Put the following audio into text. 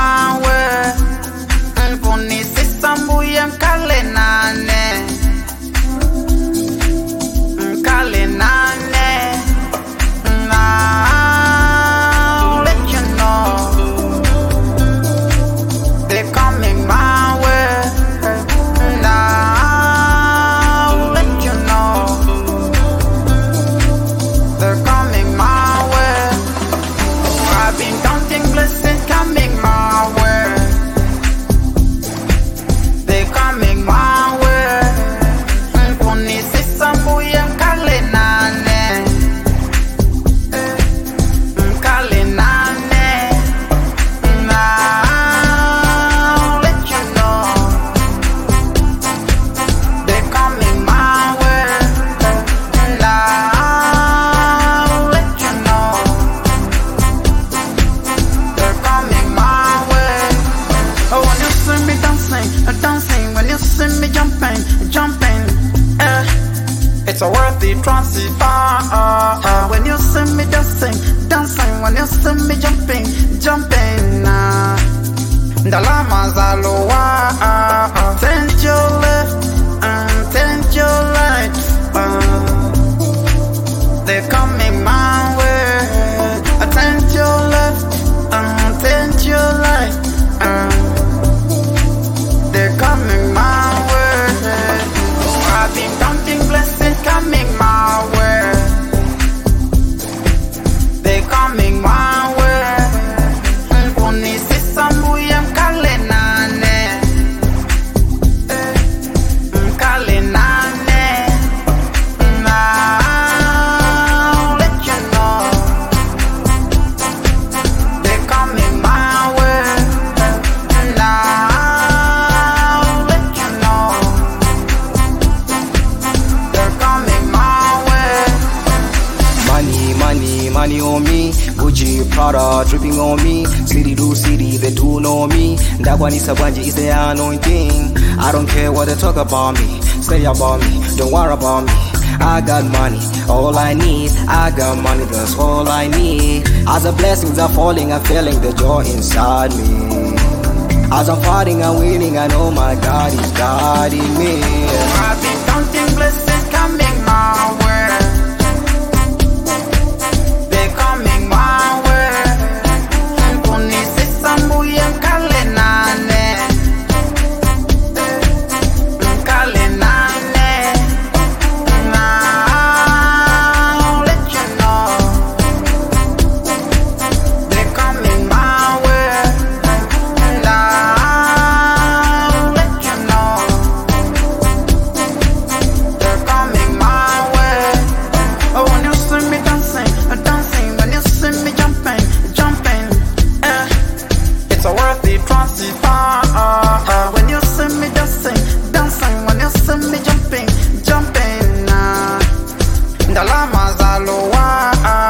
my way. Mfunisisa mbuye mkale transfer. When you see me dancing, dancing, when you see me jumping, jumping, uh. Gucci, Prada, dripping on me. City to city, they do know me. That one is a bungee, is the anointing. I don't care what they talk about me. Say about me, don't worry about me. I got money, all I need. I got money, that's all I need. As the blessings are falling, I'm feeling the joy inside me. As I'm fighting and winning, I know my God is guiding me. I've been I don't.